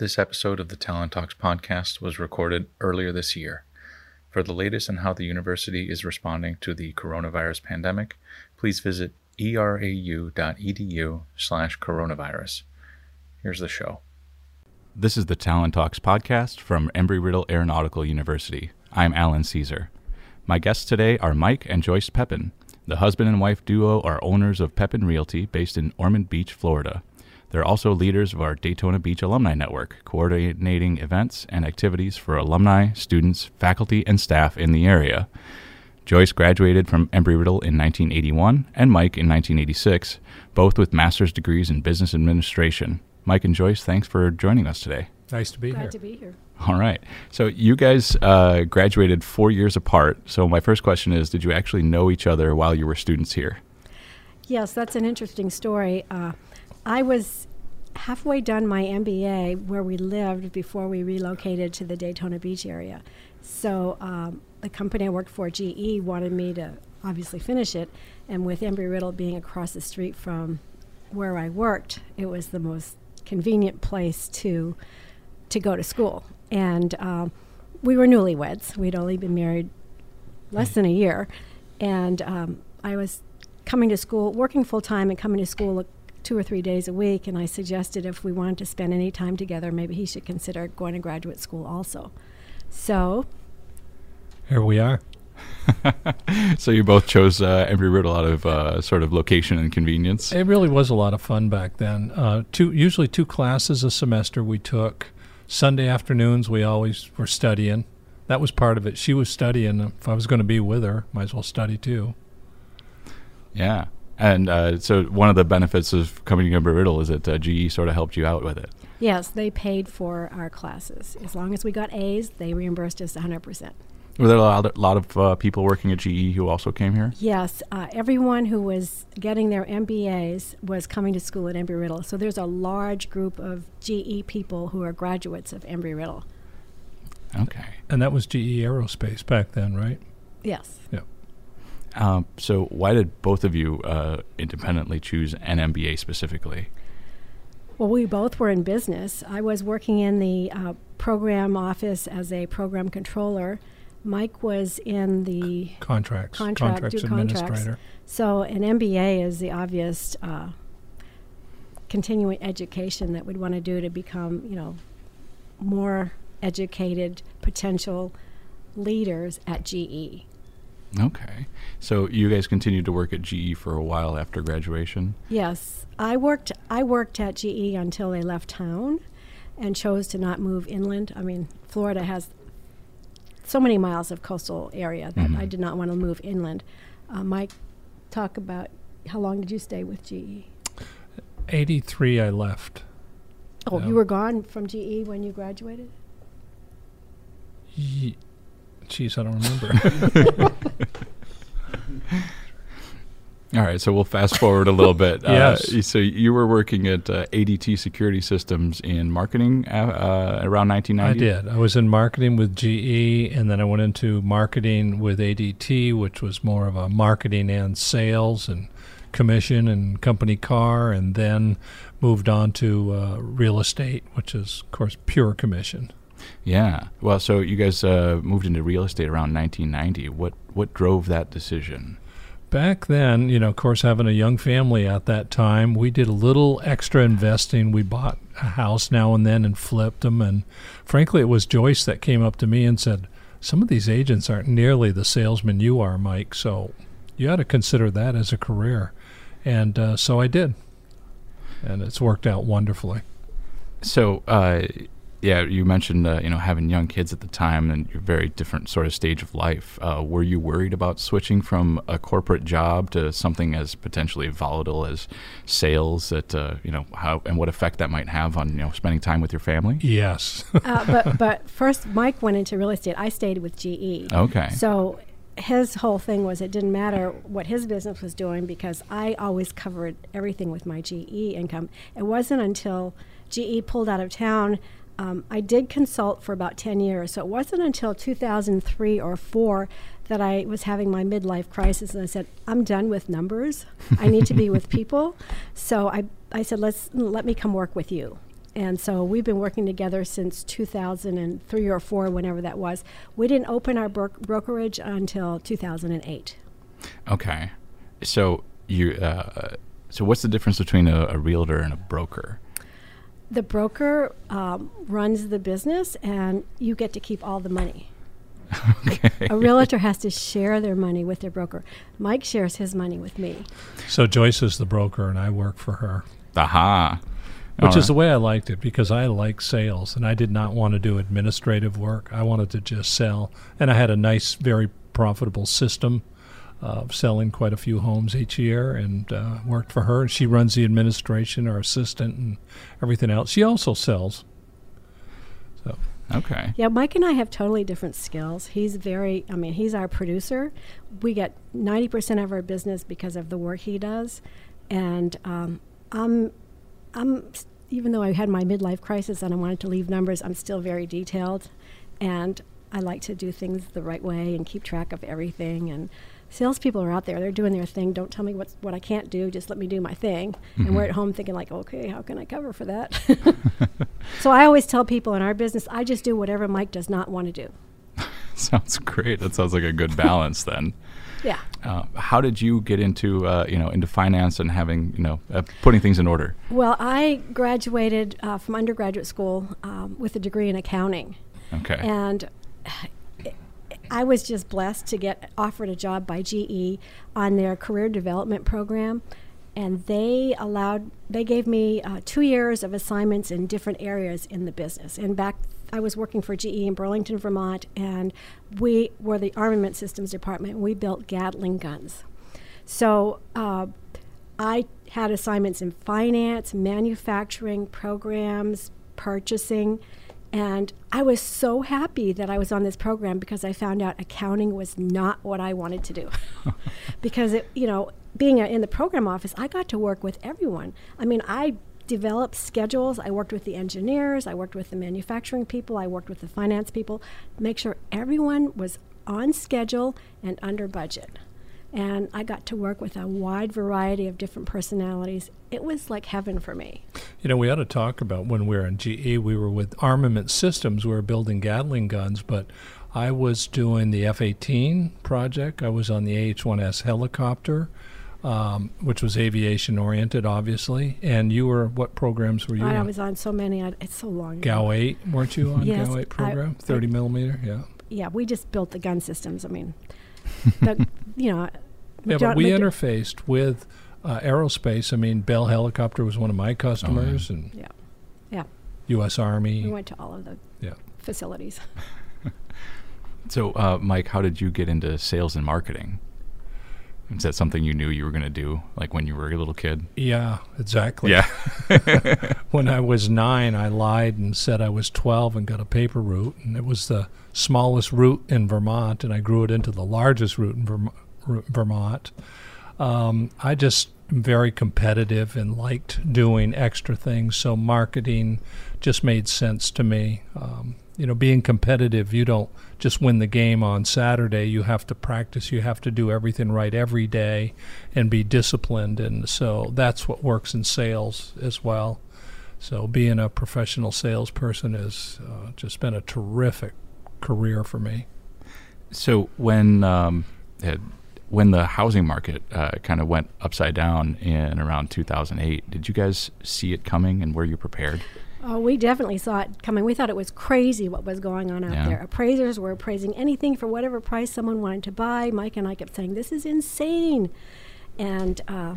This episode of the Talent Talks podcast was recorded earlier this year. For the latest on how the university is responding to the coronavirus pandemic, please visit erau.edu slash coronavirus. Here's the show. This is the Talent Talks podcast from Embry-Riddle Aeronautical University. I'm Alan Caesar. My guests today are Mike and Joyce Pepin. The husband and wife duo are owners of Pepin Realty based in Ormond Beach, Florida. They're also leaders of our Daytona Beach Alumni Network, coordinating events and activities for alumni, students, faculty, and staff in the area. Joyce graduated from Embry-Riddle in 1981 and Mike in 1986, both with master's degrees in business administration. Mike and Joyce, thanks for joining us today. Nice to be Glad here. to be here. All right. So you guys uh, graduated four years apart. So my first question is, did you actually know each other while you were students here? Yes, that's an interesting story. Uh, I was halfway done my MBA where we lived before we relocated to the Daytona Beach area. So um, the company I worked for, GE, wanted me to obviously finish it. And with Embry Riddle being across the street from where I worked, it was the most convenient place to to go to school. And um, we were newlyweds. We'd only been married less than a year, and um, I was coming to school, working full time, and coming to school two or three days a week. And I suggested if we wanted to spend any time together, maybe he should consider going to graduate school also. So Here we are. so you both chose uh, Embry-Riddle out of uh, sort of location and convenience. It really was a lot of fun back then. Uh, two, usually two classes a semester we took. Sunday afternoons we always were studying. That was part of it. She was studying. If I was going to be with her, might as well study too. Yeah. And uh, so one of the benefits of coming to Embry-Riddle is that uh, GE sort of helped you out with it. yes, they paid for our classes. As long as we got A's, they reimbursed us 100%. Were there a lot, lot of uh, people working at GE who also came here? Yes, uh, everyone who was getting their MBAs was coming to school at Embry Riddle. So there's a large group of GE people who are graduates of Embry Riddle. Okay. And that was GE Aerospace back then, right? Yes. Um, so why did both of you uh, independently choose an MBA specifically? Well, we both were in business. I was working in the uh, program office as a program controller. Mike was in the Contracts. Contract- contracts do contracts. administrator. so an MBA is the obvious uh, continuing education that we'd want to do to become, you know, more educated potential leaders at. GE. Okay. So you guys continued to work at GE for a while after graduation? Yes, I worked. I worked at GE until they left town, and chose to not move inland. I mean, Florida has so many miles of coastal area that I Mhm. did not want to move inland. Uh, Mike, talk about how long did you stay with GE? 83 I left. Oh, Yeah. you were gone from GE when you graduated. Ye- Jeez, I don't remember. All right, so we'll fast forward a little bit. Yes. Uh, so you were working at uh, ADT Security Systems in marketing uh, uh, around I 1990? did. I was in marketing with GE, and then I went into marketing with ADT, which was more of a marketing and sales and commission and company car, and then moved on to uh, real estate, which is, of course, pure commission. Yeah. Well, so you guys uh, moved into real estate around 1990. What what drove that decision? Back then, you know, of course, having a young family at that time, we did a little extra investing. We bought a house now and then and flipped them. And frankly, it was Joyce that came up to me and said, Some of these agents aren't nearly the salesman you are, Mike. So you ought to consider that as a career. And uh, so I did. And it's worked out wonderfully. So, uh, yeah, you mentioned uh, you know having young kids at the time and your very different sort of stage of life. Uh, were you worried about switching from a corporate job to something as potentially volatile as sales? That uh, you know how and what effect that might have on you know spending time with your family? Yes. uh, but but first, Mike went into real estate. I stayed with GE. Okay. So his whole thing was it didn't matter what his business was doing because I always covered everything with my GE income. It wasn't until GE pulled out of town. Um, I did consult for about 10 years, so it wasn't until 2003 or 4 that I was having my midlife crisis, and I said, "I'm done with numbers. I need to be with people." So I, I said, "Let's let me come work with you." And so we've been working together since 2003 or 4, whenever that was. We didn't open our bro- brokerage until 2008. Okay. So you uh, so what's the difference between a, a realtor and a broker? The broker um, runs the business, and you get to keep all the money. okay. A realtor has to share their money with their broker. Mike shares his money with me. So Joyce is the broker, and I work for her. Aha. Which All is the way I liked it because I like sales and I did not want to do administrative work. I wanted to just sell. And I had a nice, very profitable system of selling quite a few homes each year and uh, worked for her. She runs the administration, our assistant, and everything else. She also sells. So Okay. Yeah, Mike and I have totally different skills. He's very, I mean, he's our producer. We get 90% of our business because of the work he does. And um, I'm, I'm, even though I had my midlife crisis and I wanted to leave numbers, I'm still very detailed. And I like to do things the right way and keep track of everything. And salespeople are out there, they're doing their thing. Don't tell me what's, what I can't do, just let me do my thing. And we're at home thinking, like, okay, how can I cover for that? so I always tell people in our business, I just do whatever Mike does not want to do. Sounds great. That sounds like a good balance then. Yeah. Uh, how did you get into uh, you know into finance and having you know uh, putting things in order? Well, I graduated uh, from undergraduate school um, with a degree in accounting. Okay. And I was just blessed to get offered a job by GE on their career development program. And they allowed, they gave me uh, two years of assignments in different areas in the business. And back, I was working for GE in Burlington, Vermont, and we were the armament systems department. We built Gatling guns. So uh, I had assignments in finance, manufacturing, programs, purchasing, and I was so happy that I was on this program because I found out accounting was not what I wanted to do. because it, you know, being a, in the program office, I got to work with everyone. I mean, I developed schedules. I worked with the engineers. I worked with the manufacturing people. I worked with the finance people. Make sure everyone was on schedule and under budget and I got to work with a wide variety of different personalities. It was like heaven for me. You know, we ought to talk about when we were in GE, we were with Armament Systems, we were building Gatling guns, but I was doing the F 18 project. I was on the AH 1S helicopter, um, which was aviation oriented, obviously. And you were, what programs were you I on? was on so many. I, it's so long. ago. GAU 8, weren't you on Yes, GAU 8 program? I- 30 millimeter, yeah. Yeah, we just built the gun systems. I mean, the, you know. Yeah, but we Mc- interfaced with uh, aerospace. I mean, Bell Helicopter was one of my customers, and Yeah, yeah. U.S. Army. We went to all of the Yeah. facilities. So, uh, Mike, how did you get into sales and marketing? Is that something you knew you were going to do, like when you were a little kid? Yeah, exactly. Yeah. When I was nine, I lied and said I was 12 and got a paper route, and it was the smallest route in Vermont, and I grew it into the largest route in Verm- Ru- Vermont. Um, I just am very competitive and liked doing extra things, so marketing just made sense to me. Um, you know, being competitive, you don't just win the game on Saturday. You have to practice. You have to do everything right every day and be disciplined. And so that's what works in sales as well. So being a professional salesperson has uh, just been a terrific career for me. So when um, when the housing market uh, kind of went upside down in around 2008, did you guys see it coming and were you prepared? Oh, we definitely saw it coming. We thought it was crazy what was going on out Yeah. there. Appraisers were appraising anything for whatever price someone wanted to buy. Mike and I kept saying, "This is insane," and uh,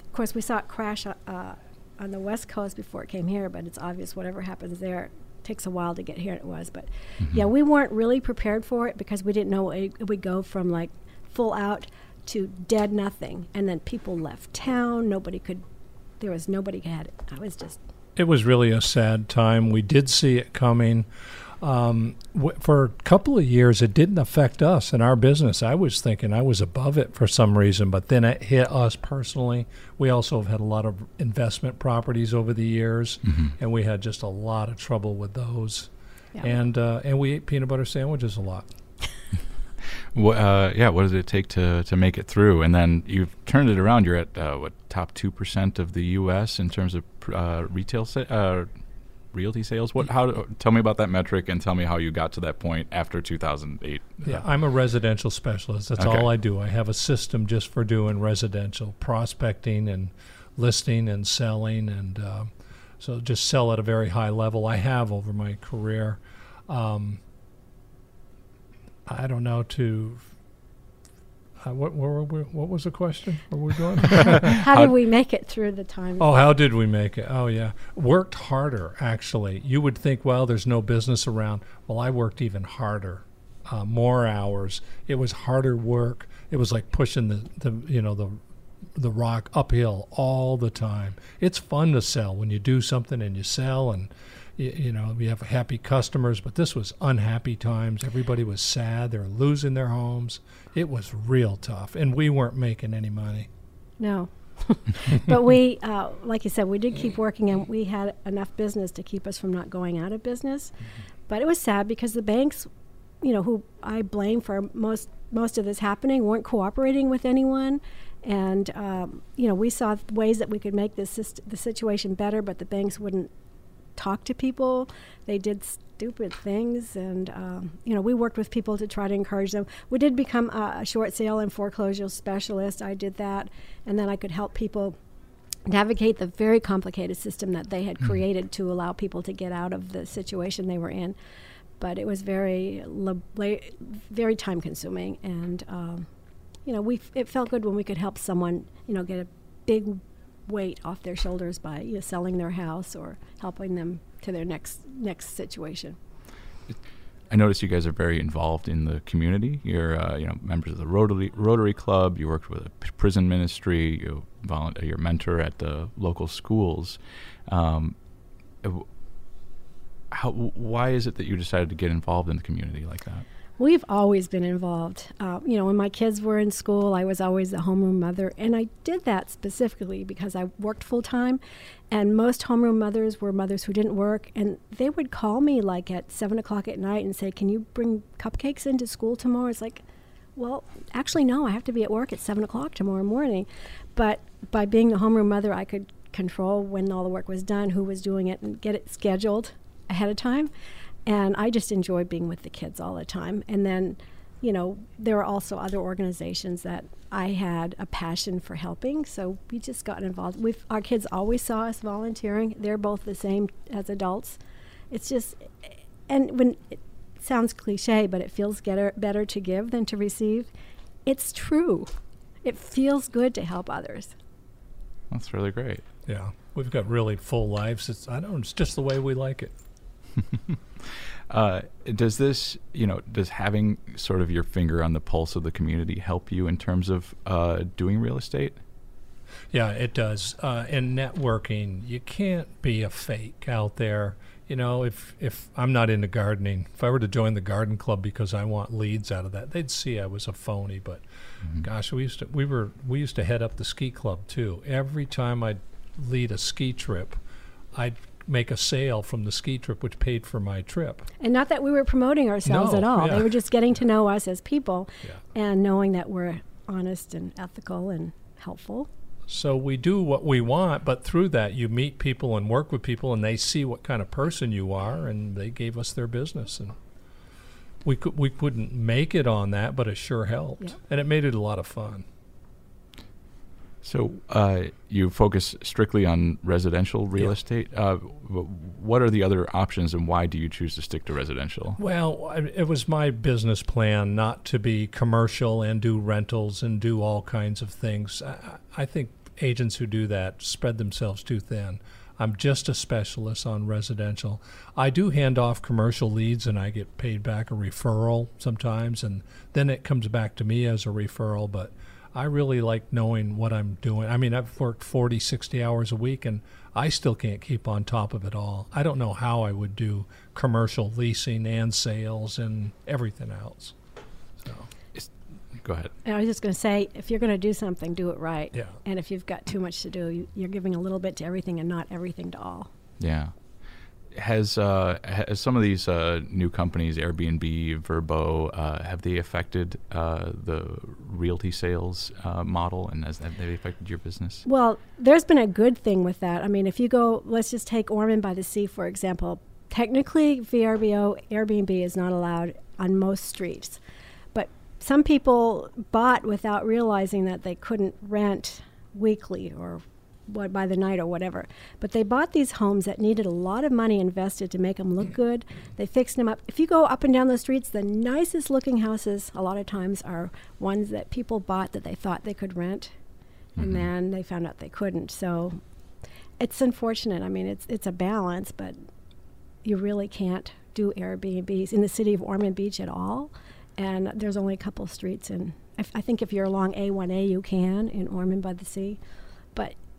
of course, we saw it crash uh, uh, on the West Coast before it came here. But it's obvious whatever happens there takes a while to get here. It was, but yeah, we weren't really prepared for it because we didn't know it, it would go from like full out to dead nothing, and then people left town. Nobody could. There was nobody had it. I was just It was really a sad time. We did see it coming. Um, w- for a couple of years, it didn't affect us in our business. I was thinking I was above it for some reason, but then it hit us personally. We also have had a lot of investment properties over the years, and we had just a lot of trouble with those. yeah. And uh, and we ate peanut butter sandwiches a lot. Uh, yeah, what does it take to, to make it through? And then you've turned it around. You're at uh, what top two percent of the U.S. in terms of uh, retail sa- uh, realty sales. What? How? Tell me about that metric and tell me how you got to that point after 2008. Yeah, I'm a residential specialist. That's Okay. all I do. I have a system just for doing residential prospecting and listing and selling, and uh, so just sell at a very high level. I have over my career. Um, I don't know to. Uh, what, what, were we- what was the question? Where were we going? How, How- did we make it through the time? Oh, how did we make it? Oh, yeah. Worked harder, actually. You would think, well, there's no business around. Well, I worked even harder, uh, more hours. It was harder work. It was like pushing the, the you know, the the rock uphill all the time. It's fun to sell when you do something and you sell and you, you know we have happy customers. But this was unhappy times. Everybody was sad. They were losing their homes. It was real tough, and we weren't making any money. No. but we, uh, like you said, we did keep working and we had enough business to keep us from not going out of business. But it was sad because the banks, you know, who I blame for most most of this happening, weren't cooperating with anyone. And um, you know, we saw ways that we could make this the situation better, but the banks wouldn't talk to people. They did stupid things, and um, you know, we worked with people to try to encourage them. We did become a, a short sale and foreclosure specialist. I did that, and then I could help people navigate the very complicated system that they had created to allow people to get out of the situation they were in. But it was very, lab- very time consuming, and um, you know, we f- it felt good when we could help someone, you know, get a big weight off their shoulders by you know, selling their house or helping them to their next next situation. I noticed you guys are very involved in the community. You're, uh, you know, members of the Rotary Rotary Club. You worked with a prison ministry. You volunteer. You're mentor at the local schools. Um, how? Why is it that you decided to get involved in the community like that? We've always been involved. Uh, you know, when my kids were in school, I was always the homeroom mother, and I did that specifically because I worked full time, and most homeroom mothers were mothers who didn't work, and they would call me like at seven o'clock at night and say, "Can you bring cupcakes into school tomorrow?" It's like, well, actually, no, I have to be at work at seven o'clock tomorrow morning, but by being the homeroom mother, I could control when all the work was done, who was doing it, and get it scheduled ahead of time and I just enjoyed being with the kids all the time. And then, you know, there were also other organizations that I had a passion for helping, so we just got involved. We've our kids always saw us volunteering. They're both the same as adults. It's just, and when it sounds cliche, but it feels getter, better to give than to receive. It's true. It feels good to help others. That's really great. Yeah, we've got really full lives. It's I don't. It's just the way we like it. Uh, does this, you know, does having sort of your finger on the pulse of the community help you in terms of uh, doing real estate? Yeah, it does. Uh, in networking, you can't be a fake out there. You know, if if I'm not into gardening, if I were to join the garden club because I want leads out of that, they'd see I was a phony. But gosh, we used to we were we used to head up the ski club too. Every time I'd lead a ski trip, I'd make a sale from the ski trip, which paid for my trip. And not that we were promoting ourselves No, at all. yeah. They were just getting to know us as people Yeah. and knowing that we're honest and ethical and helpful. So we do what we want, but through that you meet people and work with people, and they see what kind of person you are, and they gave us their business, and we could we couldn't make it on that, but it sure helped, Yeah. and it made it a lot of fun. So uh, you focus strictly on residential real Yeah. estate. Uh, what are the other options, and why do you choose to stick to residential? Well, it was my business plan not to be commercial and do rentals and do all kinds of things. I, I think agents who do that spread themselves too thin. I'm just a specialist on residential. I do hand off commercial leads and I get paid back a referral sometimes, and then it comes back to me as a referral. But I really like knowing what I'm doing. I mean, I've worked 40, 60 hours a week, and I still can't keep on top of it all. I don't know how I would do commercial leasing and sales and everything else. So, Go ahead. And I was just going to say, if you're going to do something, do it right. yeah. And if you've got too much to do, you, you're giving a little bit to everything and not everything to all. Yeah. Has uh, has some of these uh, new companies, Airbnb, Vrbo, uh, have they affected uh, the realty sales uh, model, and has have they affected your business? Well, there's been a good thing with that. I mean, if you go, let's just take Ormond by the Sea for example. Technically, VRBO Airbnb is not allowed on most streets, but some people bought without realizing that they couldn't rent weekly or what by the night or whatever. But they bought these homes that needed a lot of money invested to make them look good. They fixed them up. If you go up and down the streets, the nicest looking houses a lot of times are ones that people bought that they thought they could rent, Mhm. and then they found out they couldn't. So it's unfortunate. I mean, it's it's a balance, but you really can't do Airbnbs in the city of Ormond Beach at all. And there's only a couple streets, and I, I think if you're along A1A, you can in Ormond by the Sea.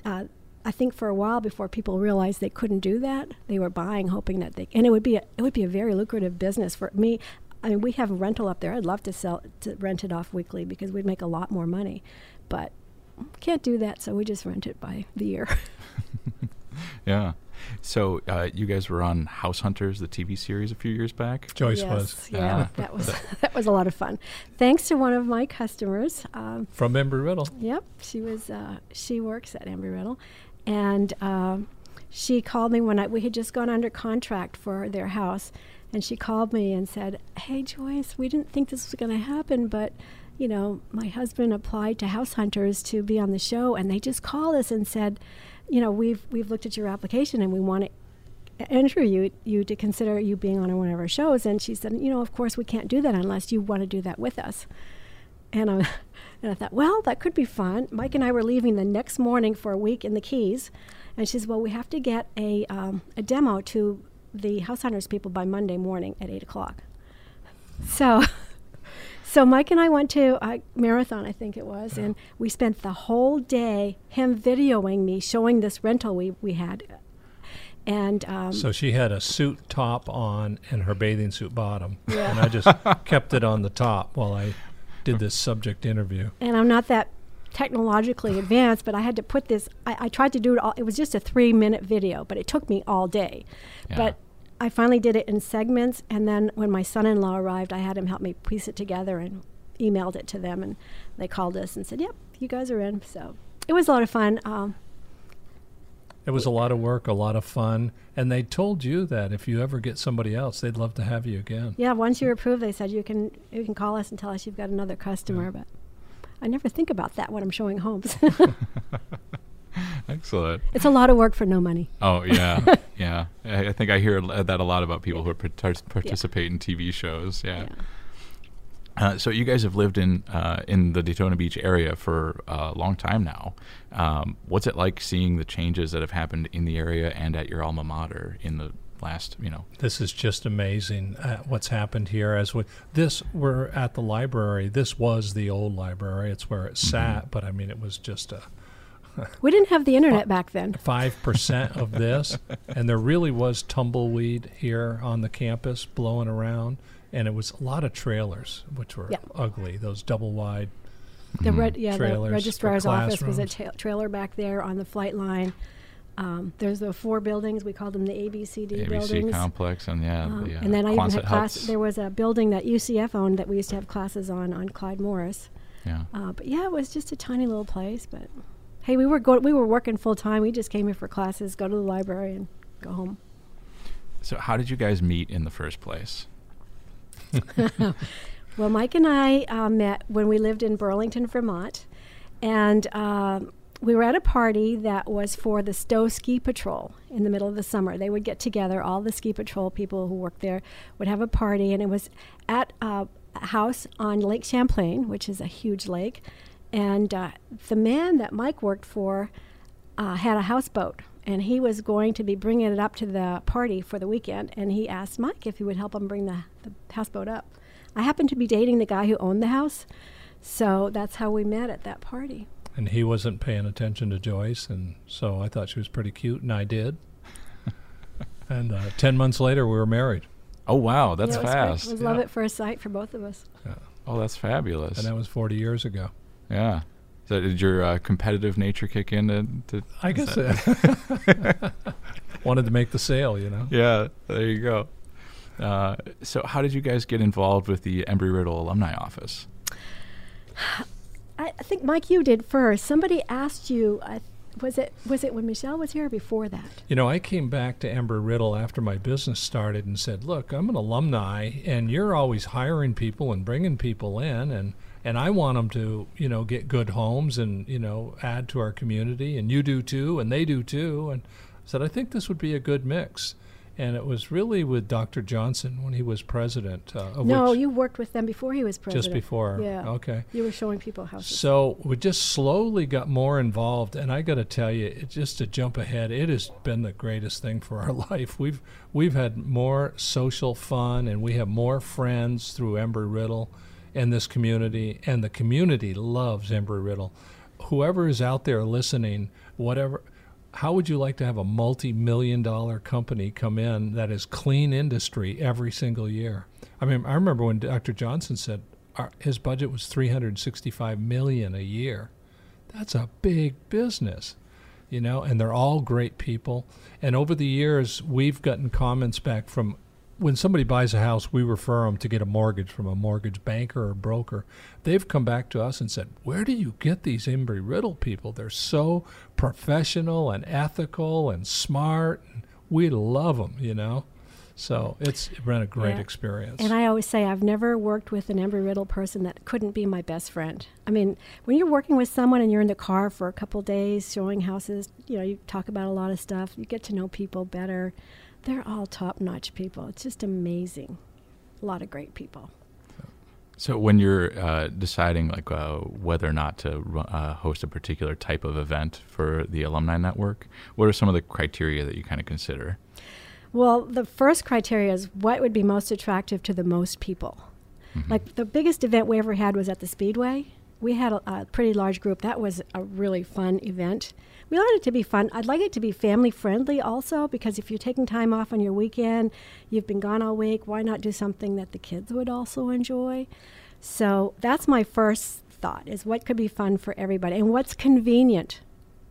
Uh, I think for a while before people realized they couldn't do that, they were buying, hoping that they and it would be a, it would be a very lucrative business for me. I mean, we have a rental up there. I'd love to sell to rent it off weekly because we'd make a lot more money, but can't do that, so we just rent it by the year. Yeah. So uh, you guys were on House Hunters, the TV series, a few years back. Joyce yes, was Yeah, Ah. that was that was a lot of fun. Thanks to one of my customers. Um, from Embry Riddle. Yep, she was. Uh, she works at Embry Riddle, and um, she called me when I, we had just gone under contract for their house, and she called me and said, "Hey Joyce, we didn't think this was going to happen, but." You know, my husband applied to House Hunters to be on the show, and they just called us and said, "You know, we've we've looked at your application, and we want to interview you, you to consider you being on one of our shows." And she said, "You know, of course we can't do that unless you want to do that with us." And I, and I thought, well, that could be fun. Mike and I were leaving the next morning for a week in the Keys, and she says, well, we have to get a um, a demo to the House Hunters people by Monday morning at eight o'clock. So, so Mike and I went to a Marathon, I think it was, and we spent the whole day him videoing me, showing this rental we we had, and um, So she had a suit top on and her bathing suit bottom. Yeah. And I just kept it on the top while I did this subject interview. and I'm not that technologically advanced, but I had to put this. I, I tried to do it all. It was just a three minute video, but it took me all day. Yeah. But I finally did it in segments, and then when my son in law arrived, I had him help me piece it together and emailed it to them, and they called us and said, "Yep, you guys are in." So it was a lot of fun. Um, It was a lot of work, a lot of fun, and they told you that if you ever get somebody else, they'd love to have you again. yeah, once you're approved, they said you can you can call us and tell us you've got another customer, but. I never think about that when I'm showing homes. Excellent. it's a lot of work for no money. Oh yeah, yeah. I, I think I hear that a lot about people who partic- participate in TV shows. Yeah. Yeah. Uh, so you guys have lived in uh, in the Daytona Beach area for a long time now. Um, what's it like seeing the changes that have happened in the area and at your alma mater in the last, you know? This is just amazing uh, what's happened here. As we this, we're at the library. This was the old library. It's where it sat, but I mean, it was just a We didn't have the internet back then. five percent of this, and there really was tumbleweed here on the campus blowing around, and it was a lot of trailers, which were Yeah. ugly. Those double wide. The red, yeah, the Trailers for registrar's office was a classrooms. ta- trailer back there on the flight line. Um, there's the four buildings. We called them the ABCD ABC buildings. complex and yeah, Um, the, uh, and then I even had class. huts. There was a building that UCF owned that we used to have classes on on Clyde Morris. yeah. Uh, but yeah, it was just a tiny little place. But hey, we were go- we were working full time. We just came here for classes, go to the library, and go home. So how did you guys meet in the first place? Well, Mike and I uh, met when we lived in Burlington, Vermont, and um, we were at a party that was for the Stowe Ski Patrol in the middle of the summer. They would get together, all the ski patrol people who worked there would have a party, and it was at uh, a house on Lake Champlain, which is a huge lake. And uh, the man that Mike worked for uh, had a houseboat, and he was going to be bringing it up to the party for the weekend. And he asked Mike if he would help him bring the, the houseboat up. I happened to be dating the guy who owned the house, so that's how we met at that party. And he wasn't paying attention to Joyce, and so I thought she was pretty cute, and I did. and uh, ten months later, we were married, Oh wow, that's Yeah, it was great. fast. It was love Yeah. at first sight for both of us. Oh, that's fabulous. and that was forty years ago. Yeah. So did your uh, competitive nature kick in? To, to I guess that- uh, wanted to make the sale, you know. yeah, there you go. Uh, so, how did you guys get involved with the Embry Riddle Alumni Office? I, I think Mike, you did first. Somebody asked you. I, was it was it when Michelle was here or before that? You know, I came back to Embry Riddle after my business started and said, "Look, I'm an alumni, and you're always hiring people and bringing people in, and and I want them to, you know, get good homes and you know add to our community, and you do too, and they do too." And I said, "I think this would be a good mix." And it was really with Dr. Johnson when he was president. Uh, of No, you worked with them before he was president. just before. Yeah. Okay. You were showing people houses. So we just slowly got more involved, and I got to tell you, it, just to jump ahead, it has been the greatest thing for our life. We've we've had more social fun, and we have more friends through Embry Riddle and this community, and the community loves Embry Riddle. Whoever is out there listening, whatever. How would you like to have a multi-million dollar company come in that is clean industry every single year? I mean, I remember when Dr. Johnson said our, his budget was 365 million a year. That's a big business, you know, and they're all great people. And over the years, we've gotten comments back from when somebody buys a house, we refer them to get a mortgage from a mortgage banker or broker. They've come back to us and said, "Where do you get these Embry Riddle people? They're so professional and ethical and smart. And we love them, you know." So it's been a great Yeah. experience. And I always say I've never worked with an Embry Riddle person that couldn't be my best friend. I mean, when you're working with someone and you're in the car for a couple days showing houses, you know, you talk about a lot of stuff, you get to know people better. They're all top notch people. It's just amazing. A lot of great people. So, when you're uh, deciding like uh, whether or not to uh, host a particular type of event for the alumni network, what are some of the criteria that you kind of consider? Well, the first criteria is what would be most attractive to the most people. Like the biggest event we ever had was at the Speedway. We had a, a pretty large group. That was a really fun event. We wanted it to be fun. I'd like it to be family friendly also because if you're taking time off on your weekend, you've been gone all week, why not do something that the kids would also enjoy? So that's my first thought is what could be fun for everybody and what's convenient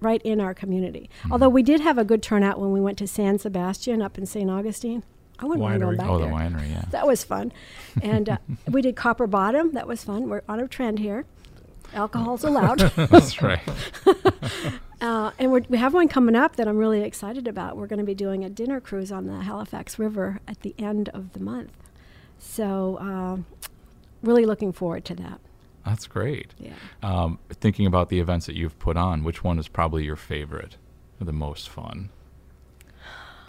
right in our community. Although we did have a good turnout when we went to San Sebastian up in St. Augustine. I wouldn't mind going Winery. back oh, there. the winery, yeah. That was fun. And uh, we did Copper Bottom. That was fun. We're on a trend here. Alcohol's allowed. That's right. uh, and we're, we have one coming up that I'm really excited about. We're going to be doing a dinner cruise on the Halifax River at the end of the month. So, uh, really looking forward to that. That's great. Yeah. Um, thinking about the events that you've put on, which one is probably your favorite or the most fun?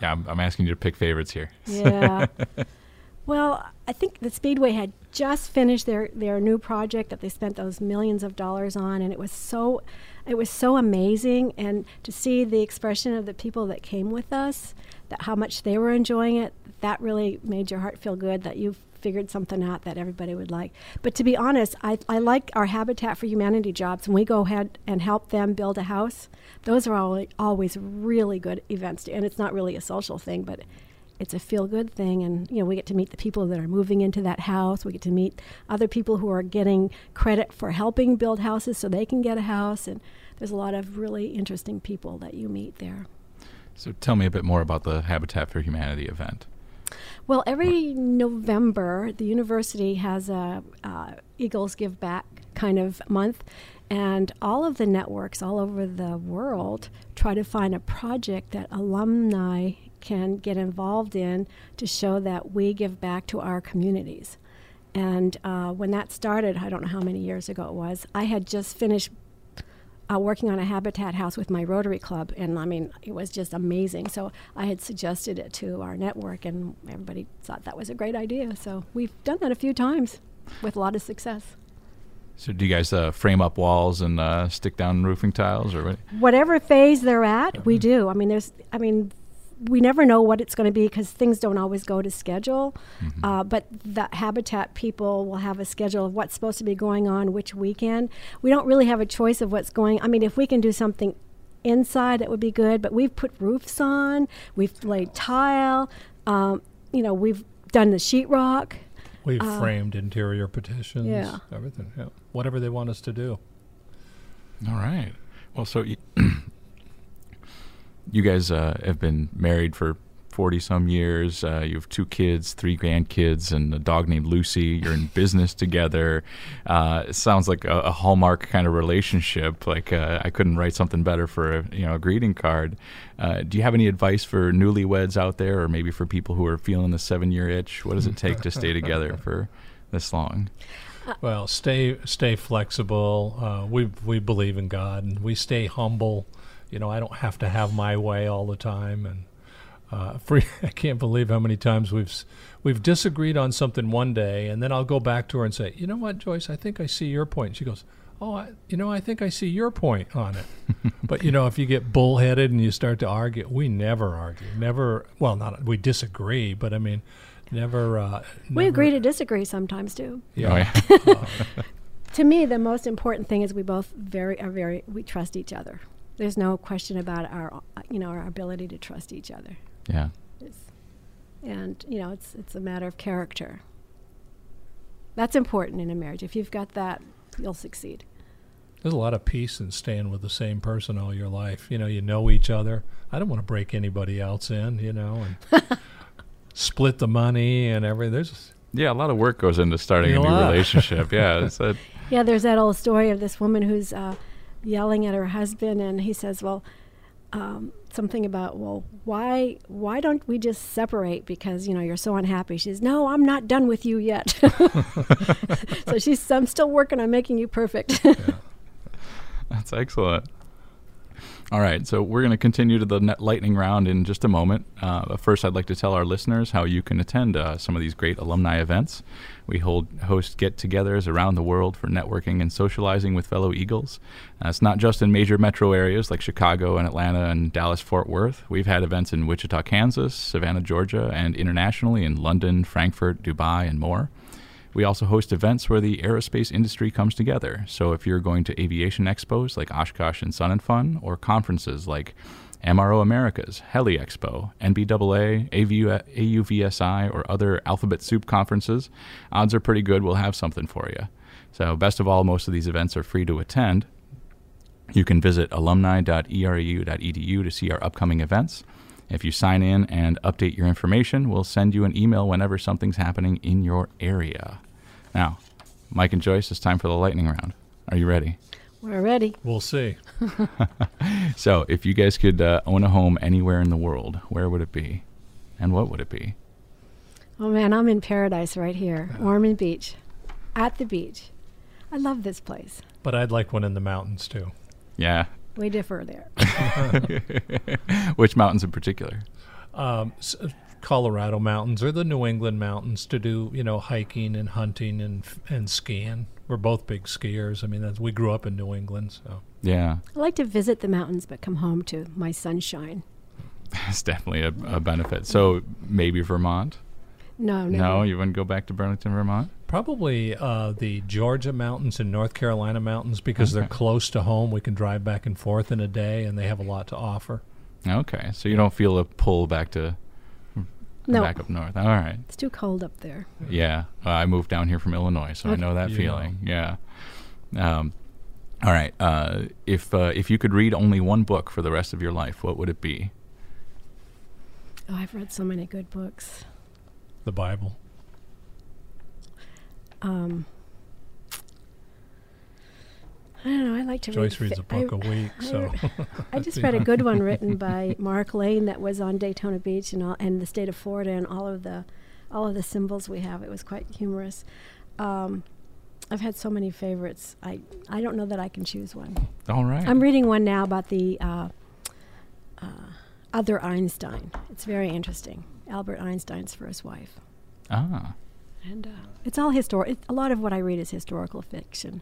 Yeah, I'm, I'm asking you to pick favorites here. Yeah. well, I think the Speedway had just finished their, their new project that they spent those millions of dollars on, and it was so it was so amazing. And to see the expression of the people that came with us, that how much they were enjoying it, that really made your heart feel good. That you figured something out that everybody would like. But to be honest, I, I like our Habitat for Humanity jobs. When we go ahead and help them build a house, those are al- always really good events. And it's not really a social thing, but it's a feel good thing. And, you know, we get to meet the people that are moving into that house. We get to meet other people who are getting credit for helping build houses so they can get a house. And there's a lot of really interesting people that you meet there. So tell me a bit more about the Habitat for Humanity event. Well, every November, the university has a uh, Eagles Give Back kind of month, and all of the networks all over the world try to find a project that alumni can get involved in to show that we give back to our communities. And uh, when that started, I don't know how many years ago it was, I had just finished uh, working on a habitat house with my Rotary Club, and I mean, it was just amazing. So I had suggested it to our network, and everybody thought that was a great idea. So we've done that a few times with a lot of success. So do you guys uh, frame up walls and uh, stick down roofing tiles, or what? Whatever phase they're at, we do. I mean, there's, I mean, we never know what it's going to be because things don't always go to schedule. Uh, but the habitat people will have a schedule of what's supposed to be going on which weekend. We don't really have a choice of what's going. I mean, if we can do something inside, that would be good. But we've put roofs on, we've laid tile. Um, you know, we've done the sheetrock. We've Uh, framed interior petitions, yeah. everything, yeah. whatever they want us to do. All right. Well, so you, you guys uh, have been married for 40 some years. Uh, you have two kids, three grandkids, and a dog named Lucy. You're in business together. Uh, it sounds like a, a, hallmark kind of relationship. Like uh, I couldn't write something better for a, you know a greeting card. Uh, do you have any advice for newlyweds out there, or maybe for people who are feeling the seven year itch? What does it take to stay together for this long? Well, stay stay flexible. Uh, we we believe in God, and we stay humble. You know, I don't have to have my way all the time, and uh, for, I can't believe how many times we've we've disagreed on something one day, and then I'll go back to her and say, "You know what, Joyce? I think I see your point." And she goes, "Oh, I, you know, I think I see your point on it." but you know, if you get bullheaded and you start to argue, we never argue. Never. Well, not we disagree, but I mean, never. Uh, we never, agree to disagree sometimes too. Yeah. Oh, yeah. uh, to me, the most important thing is we both very are very we trust each other. There's no question about our you know our ability to trust each other. Yeah. It's, and you know, it's it's a matter of character. That's important in a marriage. If you've got that, you'll succeed. There's a lot of peace in staying with the same person all your life. You know, you know each other. I don't want to break anybody else in. You know, and split the money and everything. There's yeah, a lot of work goes into starting a, a new relationship. yeah, a, yeah. There's that old story of this woman who's uh, yelling at her husband, and he says, "Well." Um, something about well why why don't we just separate because you know you're so unhappy she says no i'm not done with you yet so she's i'm still working on making you perfect yeah. that's excellent all right, so we're going to continue to the lightning round in just a moment. Uh, but first, I'd like to tell our listeners how you can attend uh, some of these great alumni events. We hold host get-togethers around the world for networking and socializing with fellow Eagles. Uh, it's not just in major metro areas like Chicago and Atlanta and Dallas-Fort Worth. We've had events in Wichita, Kansas, Savannah, Georgia, and internationally in London, Frankfurt, Dubai, and more. We also host events where the aerospace industry comes together. So if you're going to aviation expos like Oshkosh and Sun and Fun, or conferences like MRO Americas, Heli Expo, NBAA, AUVSI, or other alphabet soup conferences, odds are pretty good we'll have something for you. So, best of all, most of these events are free to attend. You can visit alumni.erau.edu to see our upcoming events. If you sign in and update your information, we'll send you an email whenever something's happening in your area. Now, Mike and Joyce, it's time for the lightning round. Are you ready? We're ready. We'll see. so, if you guys could uh, own a home anywhere in the world, where would it be? And what would it be? Oh man, I'm in paradise right here, Ormond Beach, at the beach. I love this place. But I'd like one in the mountains too. Yeah. We differ there. Which mountains in particular? Um, Colorado mountains or the New England mountains to do you know hiking and hunting and and skiing. We're both big skiers. I mean, we grew up in New England, so yeah. I like to visit the mountains, but come home to my sunshine. That's definitely a, a benefit. So maybe Vermont. No, no. No, you wouldn't go back to Burlington, Vermont. Probably uh, the Georgia mountains and North Carolina mountains because okay. they're close to home. We can drive back and forth in a day, and they have a lot to offer. Okay, so you don't feel a pull back to no. back up north. All right. It's too cold up there. Yeah, uh, I moved down here from Illinois, so okay. I know that you feeling. Know. Yeah. Um, all right. Uh, if uh, if you could read only one book for the rest of your life, what would it be? Oh, I've read so many good books. The Bible. Um, I don't know. I like to Joyce read. reads a book a week, so. I, I just read a good one written by Mark Lane that was on Daytona Beach and all, and the state of Florida and all of the, all of the symbols we have. It was quite humorous. Um, I've had so many favorites. I I don't know that I can choose one. All right. I'm reading one now about the uh, uh, other Einstein. It's very interesting. Albert Einstein's first wife. Ah. And uh, it's all historic. A lot of what I read is historical fiction.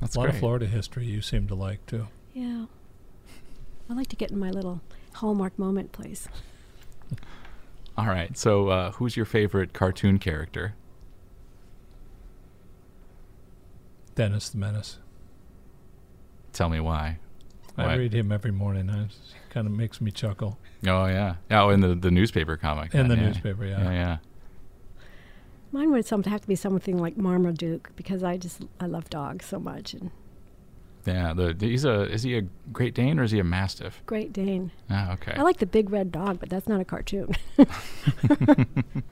That's a lot great. of Florida history you seem to like too. Yeah. I like to get in my little Hallmark moment place. All right. So, uh, who's your favorite cartoon character? Dennis the Menace. Tell me why. I Why? read him every morning. It kind of makes me chuckle. Oh yeah. Oh, in the the newspaper comic. In the yeah. newspaper, yeah. Yeah, yeah. Mine would some, have to be something like Marmaduke because I just I love dogs so much and Yeah, the, he's a is he a Great Dane or is he a Mastiff? Great Dane. Ah, okay. I like the big red dog, but that's not a cartoon.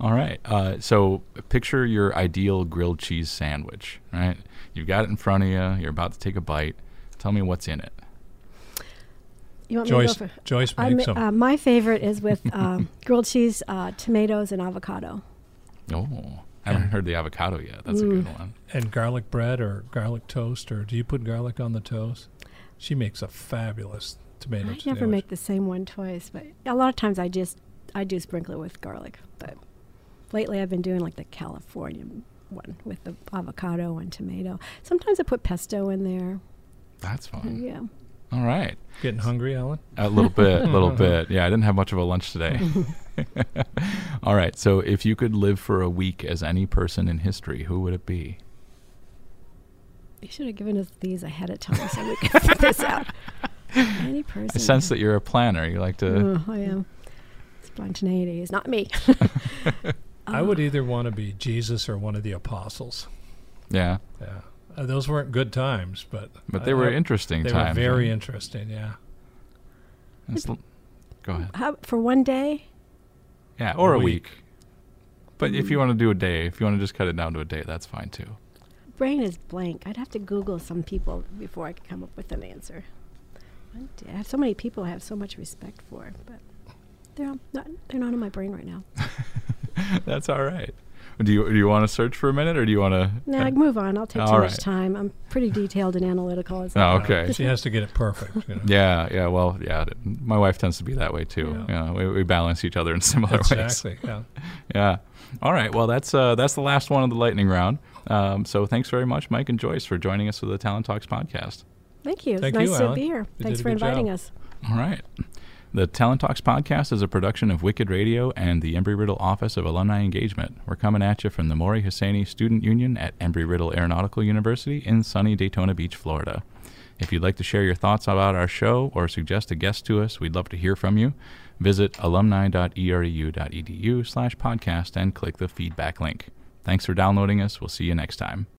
All right. Uh, so picture your ideal grilled cheese sandwich. Right. You've got it in front of you. You're about to take a bite. Tell me what's in it. You want Joyce, me to go for? Joyce I makes ma- them. uh, my favorite is with um, grilled cheese, uh, tomatoes, and avocado. Oh, I haven't heard the avocado yet. That's a mm. good one. and garlic bread or garlic toast, or do you put garlic on the toast? She makes a fabulous tomato I never sandwich. make the same one twice, but a lot of times I just I do sprinkle it with garlic. But lately I've been doing like the California one with the avocado and tomato. Sometimes I put pesto in there. That's fun. Yeah. All right. Getting hungry, Alan? A little bit, a little bit. Yeah, I didn't have much of a lunch today. All right. So, if you could live for a week as any person in history, who would it be? You should have given us these ahead of time so we could figure this out. Any person. I sense that you're a planner. You like to. Oh, I am. Spontaneity is not me. I would uh, either want to be Jesus or one of the apostles. Yeah. Yeah, uh, those weren't good times, but But they I- were I- interesting They times. were very right? interesting. Yeah, It's l- Go ahead. How, for one day, Yeah, or A a week. week. But if you want to do a day, if you want to just cut it down to a day, that's fine too. brain is blank. I'd have to Google some people before I could come up with an answer. I have so many people I have so much respect for, but they're not, they're not in my brain right now. that's all right. Do you do you want to search for a minute, or do you want to? No, I move on. I'll take too All much time. I'm pretty detailed and analytical. As Oh, Uh, okay. she has to get it perfect. You know? Yeah, yeah. Well, yeah. th- My wife tends to be that way too. Yeah. Yeah, we, we balance each other in similar ways. exactly. Yeah. Yeah. All right. Well, that's uh, that's the last one of the lightning round. Um, so thanks very much, Mike and Joyce, for joining us for the Talent Talks podcast. Thank you. It's Thank nice you, to Alan. be here. You Thanks for good job. inviting us. All right. The Talent Talks podcast is a production of Wicked Radio and the Embry Riddle Office of Alumni Engagement. We're coming at you from the Mori Hosseini Student Union at Embry Riddle Aeronautical University in sunny Daytona Beach, Florida. If you'd like to share your thoughts about our show or suggest a guest to us, we'd love to hear from you. Visit alumni.erau.edu slash podcast and click the feedback link. Thanks for downloading us. We'll see you next time.